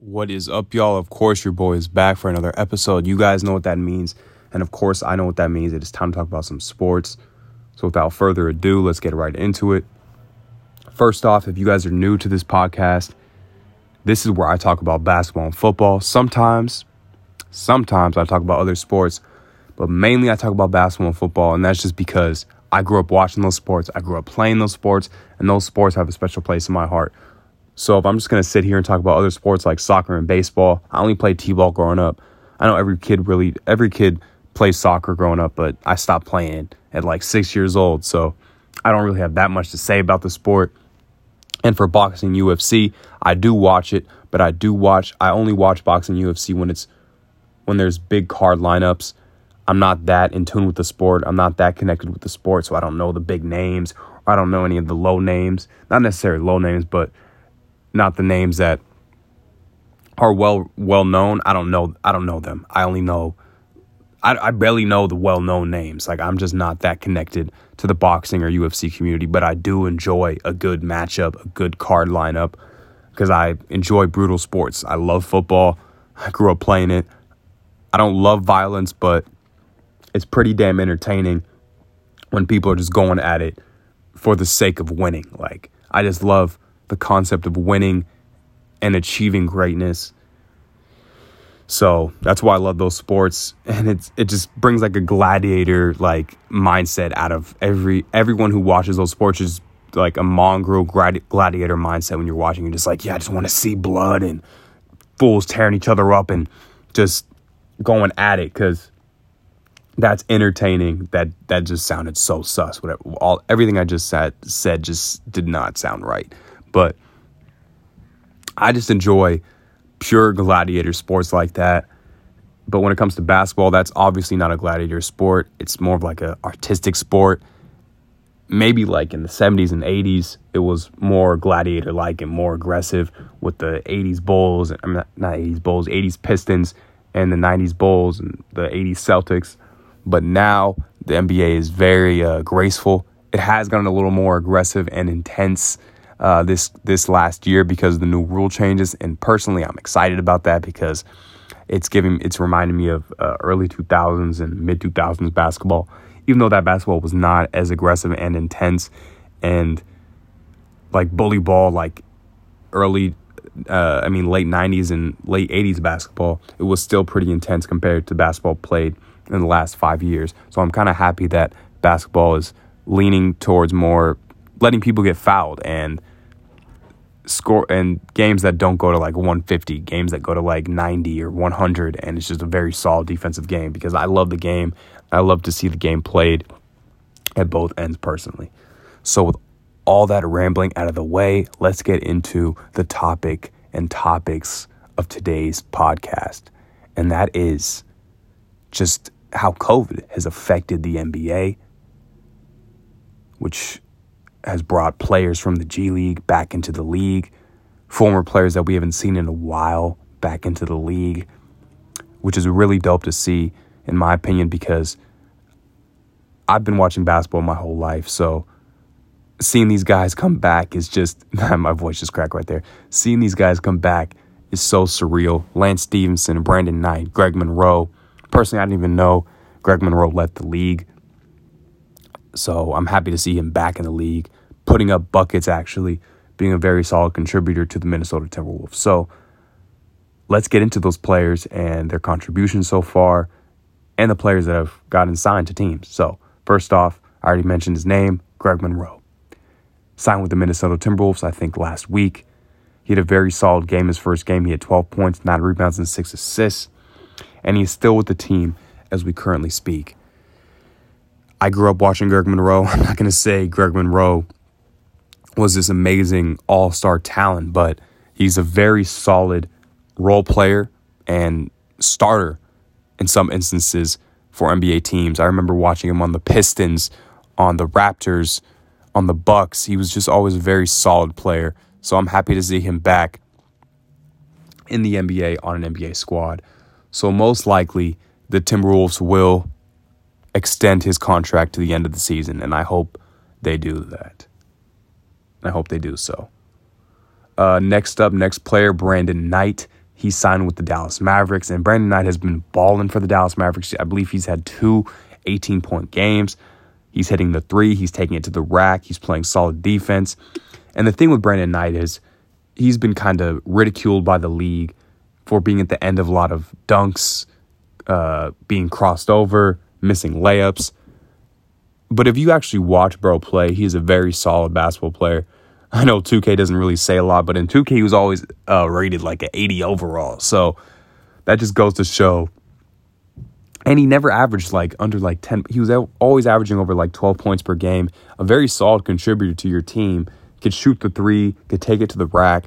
What is up, y'all? Of course, your boy is back for another episode. You guys know what that means. And of course, I know what that means. It is time to talk about some sports. So, without further ado, let's get right into it. First off, if you guys are new to this podcast, this is where I talk about basketball and football. Sometimes, sometimes I talk about other sports, but mainly I talk about basketball and football. And that's just because I grew up watching those sports, I grew up playing those sports, and those sports have a special place in my heart. So if I'm just gonna sit here and talk about other sports like soccer and baseball, I only played t-ball growing up. I know every kid really every kid plays soccer growing up, but I stopped playing at like six years old, so I don't really have that much to say about the sport. And for boxing UFC, I do watch it, but I do watch I only watch boxing UFC when it's when there's big card lineups. I'm not that in tune with the sport. I'm not that connected with the sport, so I don't know the big names I don't know any of the low names. Not necessarily low names, but not the names that are well well known. I don't know. I don't know them. I only know. I, I barely know the well known names. Like I'm just not that connected to the boxing or UFC community. But I do enjoy a good matchup, a good card lineup, because I enjoy brutal sports. I love football. I grew up playing it. I don't love violence, but it's pretty damn entertaining when people are just going at it for the sake of winning. Like I just love the concept of winning and achieving greatness. So that's why I love those sports, and it's it just brings like a gladiator like mindset out of every everyone who watches those sports. Is like a mongrel gladiator mindset when you're watching. You're just like, yeah, I just want to see blood and fools tearing each other up and just going at it because that's entertaining. That that just sounded so sus. Whatever, all everything I just said said just did not sound right. But I just enjoy pure gladiator sports like that. But when it comes to basketball, that's obviously not a gladiator sport. It's more of like an artistic sport. Maybe like in the 70s and 80s, it was more gladiator like and more aggressive with the 80s Bulls, I mean, not, not 80s Bulls, 80s Pistons, and the 90s Bulls and the 80s Celtics. But now the NBA is very uh, graceful. It has gotten a little more aggressive and intense uh, this this last year because of the new rule changes. And personally, I'm excited about that because it's giving it's reminding me of uh, early 2000s and mid 2000s basketball. Even though that basketball was not as aggressive and intense and like bully ball, like early, uh, I mean late 90s and late 80s basketball, it was still pretty intense compared to basketball played in the last five years. So I'm kind of happy that basketball is leaning towards more letting people get fouled and score and games that don't go to like 150, games that go to like 90 or 100, and it's just a very solid defensive game because I love the game. I love to see the game played at both ends personally. So, with all that rambling out of the way, let's get into the topic and topics of today's podcast. And that is just how COVID has affected the NBA, which has brought players from the G League back into the league, former players that we haven't seen in a while back into the league, which is really dope to see, in my opinion, because I've been watching basketball my whole life. So seeing these guys come back is just, my voice just cracked right there. Seeing these guys come back is so surreal. Lance Stephenson, Brandon Knight, Greg Monroe. Personally, I didn't even know Greg Monroe left the league. So I'm happy to see him back in the league, putting up buckets, actually, being a very solid contributor to the Minnesota Timberwolves. So let's get into those players and their contributions so far and the players that have gotten signed to teams. So, first off, I already mentioned his name, Greg Monroe. Signed with the Minnesota Timberwolves, I think, last week. He had a very solid game his first game. He had 12 points, 9 rebounds, and 6 assists. And he's still with the team as we currently speak. I grew up watching Greg Monroe. I'm not going to say Greg Monroe was this amazing all star talent, but he's a very solid role player and starter in some instances for NBA teams. I remember watching him on the Pistons, on the Raptors, on the Bucks. He was just always a very solid player. So I'm happy to see him back in the NBA on an NBA squad. So most likely the Timberwolves will extend his contract to the end of the season, and I hope they do that. I hope they do so. Uh, next up, next player, Brandon Knight. He signed with the Dallas Mavericks, and Brandon Knight has been balling for the Dallas Mavericks. I believe he's had two 18 point games. He's hitting the three, he's taking it to the rack, he's playing solid defense. And the thing with Brandon Knight is he's been kind of ridiculed by the league for being at the end of a lot of dunks, uh, being crossed over, missing layups. But if you actually watch Bro play, he's a very solid basketball player. I know 2K doesn't really say a lot, but in 2K he was always uh, rated like an 80 overall. So that just goes to show. And he never averaged like under like 10. He was always averaging over like 12 points per game. A very solid contributor to your team. Could shoot the three, could take it to the rack.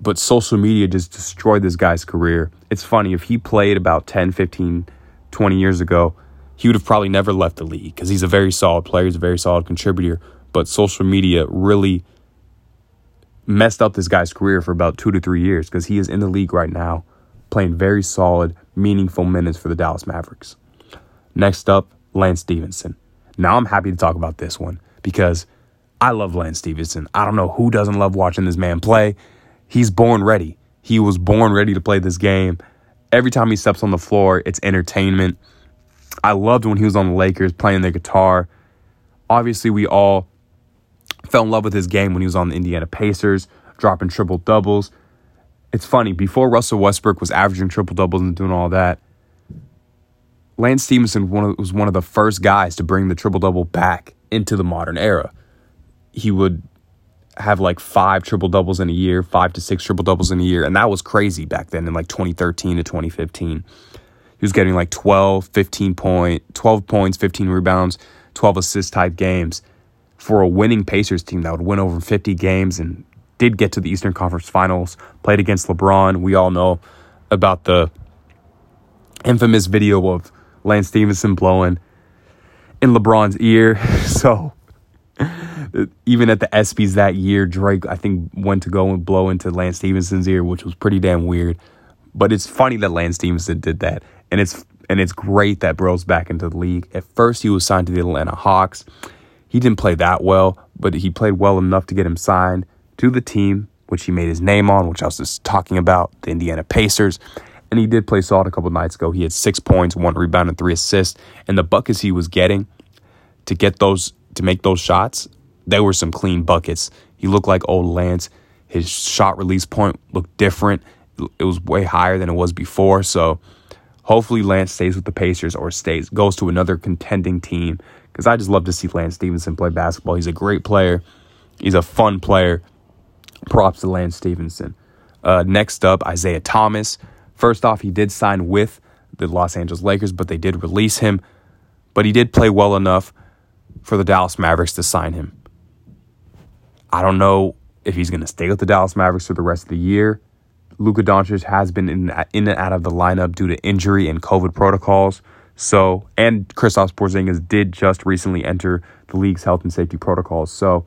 But social media just destroyed this guy's career. It's funny, if he played about 10, 15, 20 years ago, he would have probably never left the league because he's a very solid player. He's a very solid contributor. But social media really messed up this guy's career for about two to three years because he is in the league right now, playing very solid, meaningful minutes for the Dallas Mavericks. Next up, Lance Stephenson. Now I'm happy to talk about this one because I love Lance Stephenson. I don't know who doesn't love watching this man play. He's born ready. He was born ready to play this game. Every time he steps on the floor, it's entertainment. I loved when he was on the Lakers playing the guitar. Obviously, we all Fell in love with his game when he was on the Indiana Pacers, dropping triple doubles. It's funny, before Russell Westbrook was averaging triple doubles and doing all that, Lance Stephenson was one of the first guys to bring the triple double back into the modern era. He would have like five triple doubles in a year, five to six triple doubles in a year. And that was crazy back then in like 2013 to 2015. He was getting like 12, 15 point, 12 points, 15 rebounds, 12 assist type games for a winning Pacers team that would win over 50 games and did get to the Eastern Conference Finals, played against LeBron. We all know about the infamous video of Lance Stephenson blowing in LeBron's ear. So even at the ESPYs that year, Drake, I think, went to go and blow into Lance Stephenson's ear, which was pretty damn weird. But it's funny that Lance Stephenson did that. And it's and it's great that Bro's back into the league. At first, he was signed to the Atlanta Hawks. He didn't play that well, but he played well enough to get him signed to the team, which he made his name on, which I was just talking about, the Indiana Pacers. And he did play solid a couple nights ago. He had six points, one rebound, and three assists. And the buckets he was getting to get those, to make those shots, they were some clean buckets. He looked like old Lance. His shot release point looked different. It was way higher than it was before. So hopefully Lance stays with the Pacers or stays goes to another contending team because I just love to see Lance Stephenson play basketball. He's a great player. He's a fun player. Props to Lance Stephenson. Uh, next up, Isaiah Thomas. First off, he did sign with the Los Angeles Lakers, but they did release him. But he did play well enough for the Dallas Mavericks to sign him. I don't know if he's going to stay with the Dallas Mavericks for the rest of the year. Luka Doncic has been in, in and out of the lineup due to injury and COVID protocols. So, and Kristaps Porzingis did just recently enter the league's health and safety protocols. So,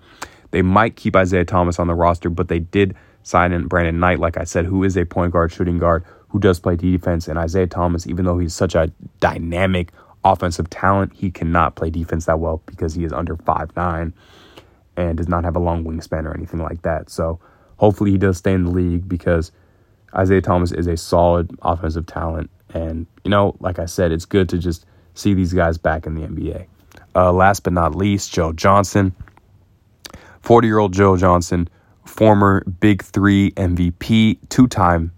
they might keep Isaiah Thomas on the roster, but they did sign in Brandon Knight, like I said, who is a point guard, shooting guard, who does play defense. And Isaiah Thomas, even though he's such a dynamic offensive talent, he cannot play defense that well because he is under five nine and does not have a long wingspan or anything like that. So, hopefully, he does stay in the league because Isaiah Thomas is a solid offensive talent and, you know, like I said, it's good to just see these guys back in the NBA. Uh, last but not least, Joe Johnson. 40 year old Joe Johnson, former Big Three MVP, two time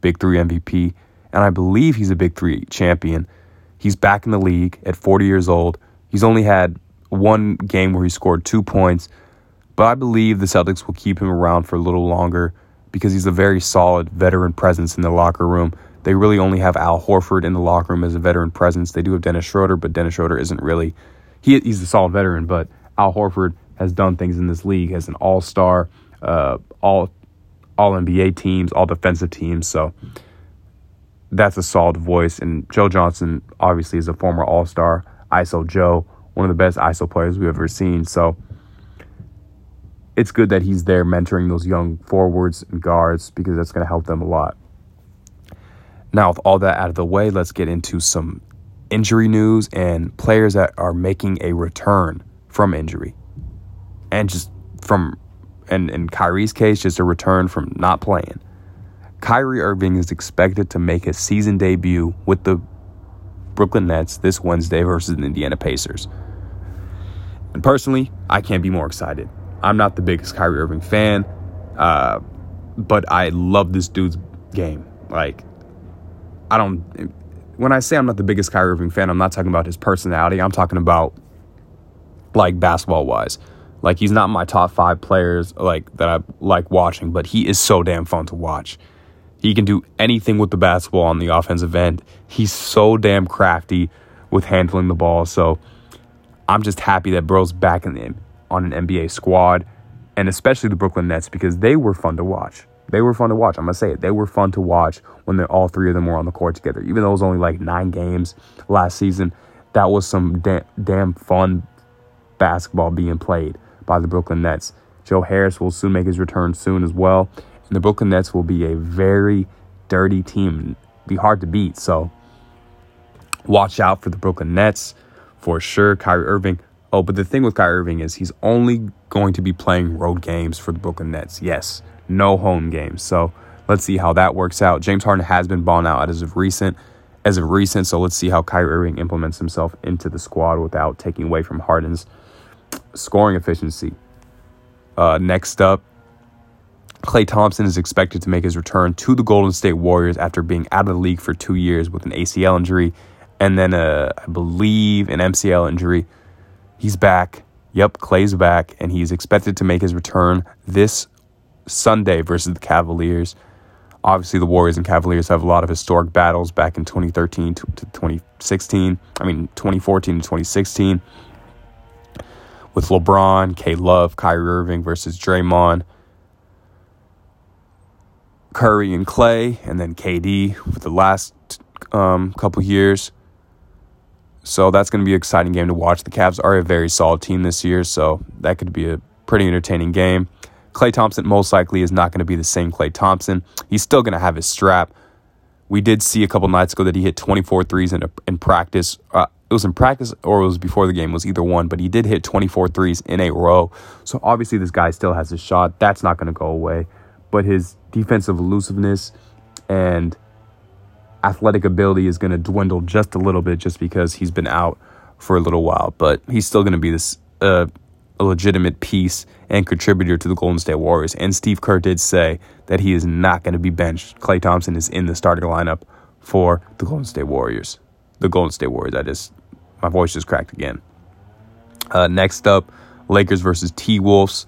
Big Three MVP, and I believe he's a Big Three champion. He's back in the league at 40 years old. He's only had one game where he scored two points, but I believe the Celtics will keep him around for a little longer because he's a very solid veteran presence in the locker room they really only have Al Horford in the locker room as a veteran presence. They do have Dennis Schroeder, but Dennis Schroeder isn't really he, he's a solid veteran, but Al Horford has done things in this league as an all star, uh, all all NBA teams, all defensive teams. So that's a solid voice. And Joe Johnson obviously is a former all star, ISO Joe, one of the best ISO players we've ever seen. So it's good that he's there mentoring those young forwards and guards because that's going to help them a lot. Now, with all that out of the way, let's get into some injury news and players that are making a return from injury. And just from, and in Kyrie's case, just a return from not playing. Kyrie Irving is expected to make his season debut with the Brooklyn Nets this Wednesday versus the Indiana Pacers. And personally, I can't be more excited. I'm not the biggest Kyrie Irving fan, uh, but I love this dude's game. Like, I don't. When I say I'm not the biggest Kyrie Irving fan, I'm not talking about his personality. I'm talking about like basketball wise. Like he's not my top five players like that I like watching, but he is so damn fun to watch. He can do anything with the basketball on the offensive end. He's so damn crafty with handling the ball. So I'm just happy that Bro's back in the, on an NBA squad, and especially the Brooklyn Nets because they were fun to watch. They were fun to watch. I'm gonna say it. They were fun to watch when they all three of them were on the court together. Even though it was only like nine games last season, that was some da- damn fun basketball being played by the Brooklyn Nets. Joe Harris will soon make his return soon as well. And the Brooklyn Nets will be a very dirty team, be hard to beat. So watch out for the Brooklyn Nets for sure. Kyrie Irving. Oh, but the thing with Kyrie Irving is he's only going to be playing road games for the Brooklyn Nets. Yes, no home games. So let's see how that works out. James Harden has been balling out as of recent, as of recent. So let's see how Kyrie Irving implements himself into the squad without taking away from Harden's scoring efficiency. Uh, next up, Klay Thompson is expected to make his return to the Golden State Warriors after being out of the league for two years with an ACL injury and then, a, I believe, an MCL injury. He's back. Yep, Klay's back, and he's expected to make his return this Sunday versus the Cavaliers. Obviously, the Warriors and Cavaliers have a lot of historic battles back in 2013 to 2016. I mean, 2014 to 2016 with LeBron, K Love, Kyrie Irving versus Draymond, Curry and Klay, and then KD for the last um, couple years. So that's going to be an exciting game to watch. The Cavs are a very solid team this year, so that could be a pretty entertaining game. Klay Thompson most likely is not going to be the same Klay Thompson. He's still going to have his strap. We did see a couple nights ago that he hit 24 threes in, a, in practice. Uh, it was in practice or it was before the game, it was either one, but he did hit 24 threes in a row. So obviously, this guy still has his shot. That's not going to go away. But his defensive elusiveness and athletic ability is going to dwindle just a little bit just because he's been out for a little while. But he's still going to be this uh, a legitimate piece and contributor to the Golden State Warriors. And Steve Kerr did say that he is not going to be benched. Klay Thompson is in the starting lineup for the Golden State Warriors. The Golden State Warriors. I just my voice just cracked again. Uh, next up, Lakers versus T Wolves.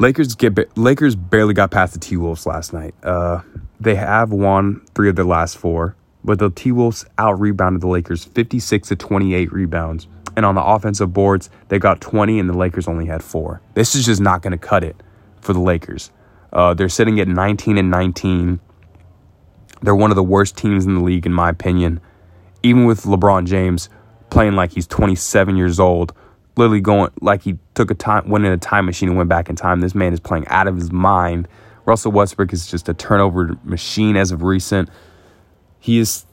Lakers get Lakers barely got past the T Wolves last night. Uh, they have won three of their last four, but the T Wolves out rebounded the Lakers 56 to 28 rebounds. And on the offensive boards, they got 20, and the Lakers only had four. This is just not going to cut it for the Lakers. Uh, they're sitting at 19 and 19. They're one of the worst teams in the league, in my opinion even with LeBron James playing like he's 27 years old, literally going like he took a time, went in a time machine and went back in time. This man is playing out of his mind. Russell Westbrook is just a turnover machine as of recent. He is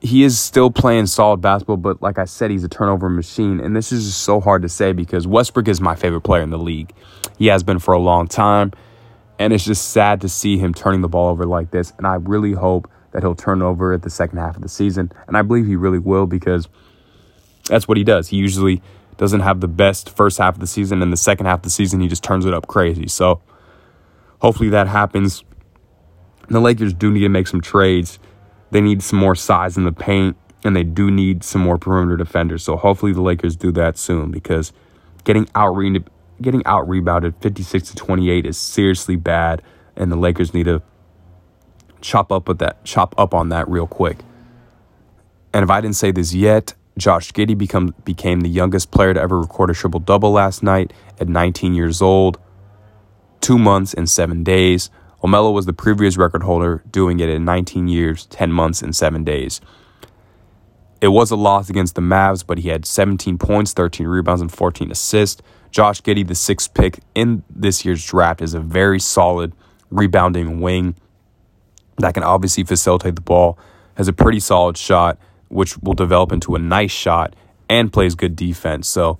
he is still playing solid basketball, but like I said, he's a turnover machine. And this is just so hard to say because Westbrook is my favorite player in the league. He has been for a long time. And it's just sad to see him turning the ball over like this. And I really hope that he'll turn over at the second half of the season. And I believe he really will because that's what he does. He usually doesn't have the best first half of the season, and the second half of the season, he just turns it up crazy. So hopefully that happens. The Lakers do need to make some trades. They need some more size in the paint, and they do need some more perimeter defenders. So hopefully the Lakers do that soon because getting out getting out rebounded 56 to 28 is seriously bad, and the Lakers need to chop up with that, chop up on that real quick. And if I didn't say this yet, Josh Giddey become, became the youngest player to ever record a triple double last night at 19 years old, two months and seven days. LaMelo was the previous record holder, doing it in 19 years, 10 months, and seven days. It was a loss against the Mavs, but he had 17 points, 13 rebounds, and 14 assists. Josh Giddey, the sixth pick in this year's draft, is a very solid rebounding wing that can obviously facilitate the ball, has a pretty solid shot, which will develop into a nice shot, and plays good defense. So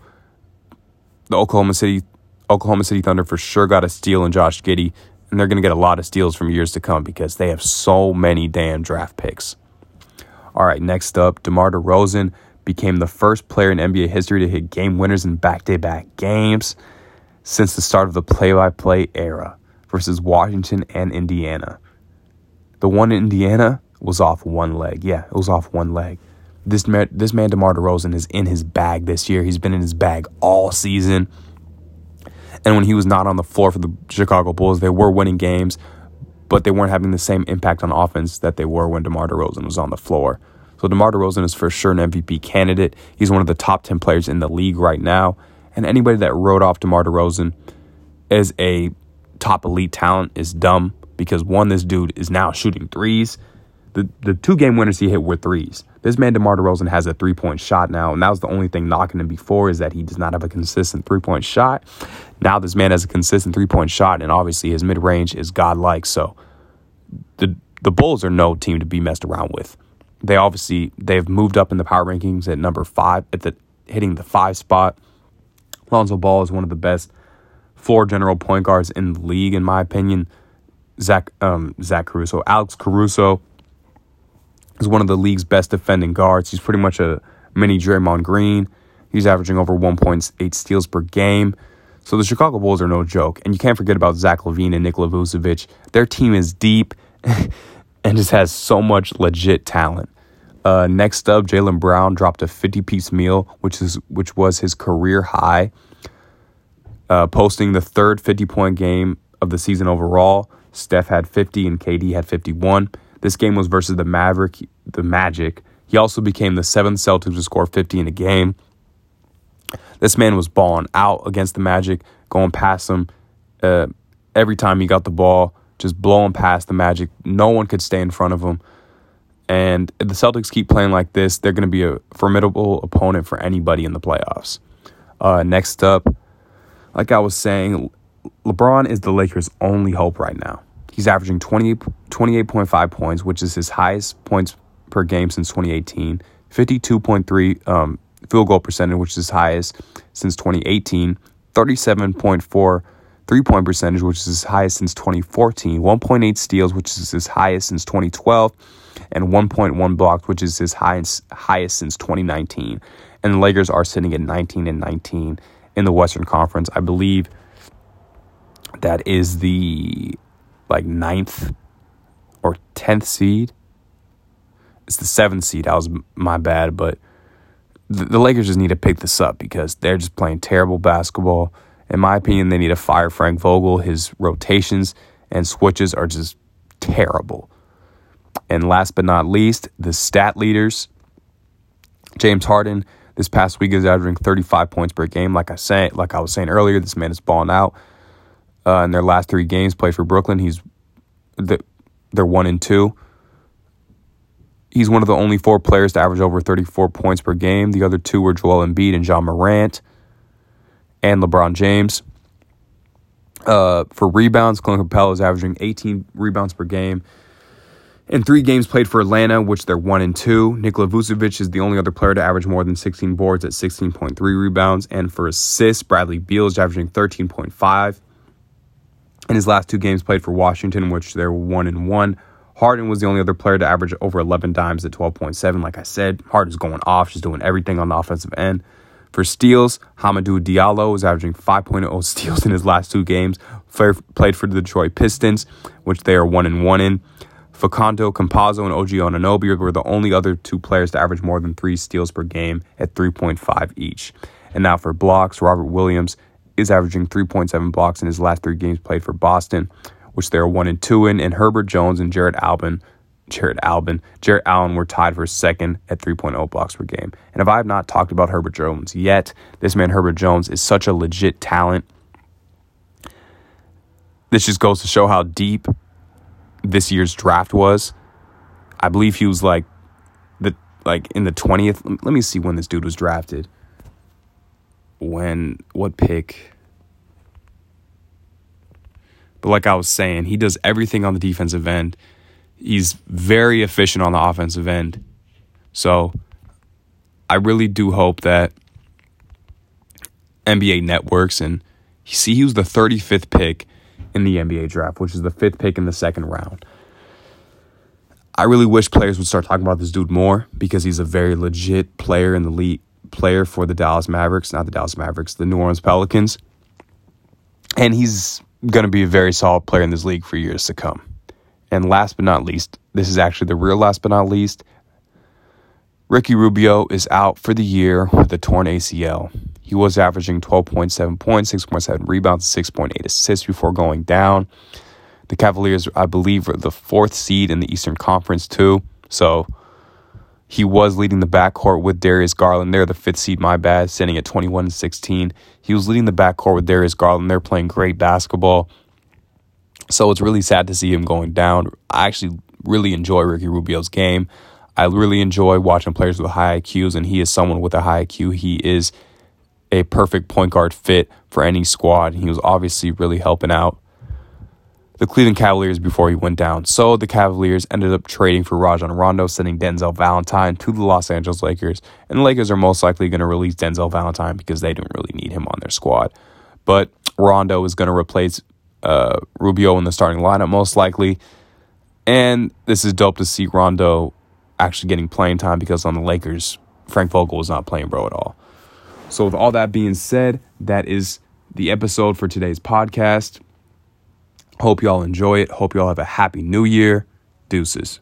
the Oklahoma City Oklahoma City Thunder for sure got a steal in Josh Giddey And they're going to get a lot of steals from years to come because they have so many damn draft picks. All right, next up, DeMar DeRozan became the first player in NBA history to hit game winners in back to back games since the start of the play by play era versus Washington and Indiana. The one in Indiana was off one leg. Yeah, it was off one leg. This man, this man DeMar DeRozan is in his bag this year. He's been in his bag all season. And when he was not on the floor for the Chicago Bulls, they were winning games, but they weren't having the same impact on offense that they were when DeMar DeRozan was on the floor. So DeMar DeRozan is for sure an MVP candidate. He's one of the top 10 players in the league right now. And anybody that wrote off DeMar DeRozan as a top elite talent is dumb because one, this dude is now shooting threes. The the two game winners he hit were threes. This man DeMar DeRozan has a three point shot now, and that was the only thing knocking him before is that he does not have a consistent three point shot. Now this man has a consistent three point shot, and obviously his mid range is godlike. So the the Bulls are no team to be messed around with. They obviously they've moved up in the power rankings at number five at the hitting the five spot. Lonzo Ball is one of the best floor general point guards in the league, in my opinion. Zach um, Zach Caruso, Alex Caruso is one of the league's best defending guards. He's pretty much a mini Draymond Green. He's averaging over 1.8 steals per game. So the Chicago Bulls are no joke. And you can't forget about Zach LaVine and Nikola Vucevic. Their team is deep and just has so much legit talent. Uh, next up, Jaylen Brown dropped a 50-piece meal, which is which was his career high, uh, posting the third 50-point game of the season overall. Steph had 50 and KD had 51. This game was versus the Maverick, the Magic. He also became the seventh Celtics to score 50 in a game. This man was balling out against the Magic, going past them uh, every time he got the ball, just blowing past the Magic. No one could stay in front of him. And if the Celtics keep playing like this, they're going to be a formidable opponent for anybody in the playoffs. Uh, next up, like I was saying, LeBron is the Lakers' only hope right now. He's averaging 20, 28.5 points, which is his highest points per game since 2018. 52.3 um, field goal percentage, which is his highest since 2018. 37.4 three point percentage, which is his highest since 2014. 1.8 steals, which is his highest since 2012. And 1.1 blocks, which is his highest, highest since 2019. And the Lakers are sitting at 19 and 19 in the Western Conference. I believe that is the like ninth or tenth seed. It's the seventh seed. That was my bad, but the, the Lakers just need to pick this up because they're just playing terrible basketball. In my opinion, they need to fire Frank Vogel. His rotations and switches are just terrible. And last but not least, the stat leaders. James Harden this past week is averaging 35 points per game. Like I said, like I was saying earlier, this man is balling out. Uh, in their last three games played for Brooklyn, he's the, they're one and two. He's one of the only four players to average over 34 points per game. The other two were Joel Embiid and Ja Morant and LeBron James. Uh, for rebounds, Clint Capela is averaging 18 rebounds per game. In three games played for Atlanta, which they're one and two, Nikola Vucevic is the only other player to average more than 16 boards at 16.3 rebounds. And for assists, Bradley Beal is averaging 13.5. In his last two games played for Washington, which they're one and one, Harden was the only other player to average over 11 dimes at 12.7. Like I said, Harden's going off, just doing everything on the offensive end. For steals, Hamidou Diallo is averaging 5.0 steals in his last two games. Played for the Detroit Pistons, which they are one and one in. Facundo Campazzo and OG Anunoby were the only other two players to average more than three steals per game at 3.5 each. And now for blocks, Robert Williams is averaging 3.7 blocks in his last three games played for Boston, which they're one and two in. And Herbert Jones and Jared Allen, Jarrett Allen, Jarrett Allen were tied for second at 3.0 blocks per game. And if I have not talked about Herbert Jones yet, this man Herbert Jones is such a legit talent. This just goes to show how deep this year's draft was. I believe he was like the like in the 20th. Let me see when this dude was drafted. When what pick? But like I was saying, he does everything on the defensive end. He's very efficient on the offensive end. So I really do hope that NBA networks and see he was the 35th pick in the NBA draft, which is the fifth pick in the second round. I really wish players would start talking about this dude more because he's a very legit player in the league, player for the Dallas Mavericks, not the Dallas Mavericks, the New Orleans Pelicans. And he's going to be a very solid player in this league for years to come. And last but not least, this is actually the real last but not least. Ricky Rubio is out for the year with a torn ACL. He was averaging 12.7 points, 6.7 rebounds, 6.8 assists before going down. The Cavaliers, I believe, are the fourth seed in the Eastern Conference, too. So he was leading the backcourt with Darius Garland. They're the fifth seed, my bad, sitting at 21 and 16. He was leading the backcourt with Darius Garland. They're playing great basketball. So it's really sad to see him going down. I actually really enjoy Ricky Rubio's game. I really enjoy watching players with high IQs, and he is someone with a high IQ. He is a perfect point guard fit for any squad. He was obviously really helping out the Cleveland Cavaliers before he went down. So the Cavaliers ended up trading for Rajon Rondo, sending Denzel Valentine to the Los Angeles Lakers. And the Lakers are most likely going to release Denzel Valentine because they don't really need him on their squad. But Rondo is going to replace uh, Rubio in the starting lineup, most likely. And this is dope to see Rondo actually getting playing time because on the Lakers, Frank Vogel was not playing bro at all. So, with all that being said, that is the episode for today's podcast. Hope y'all enjoy it. Hope y'all have a happy new year. Deuces.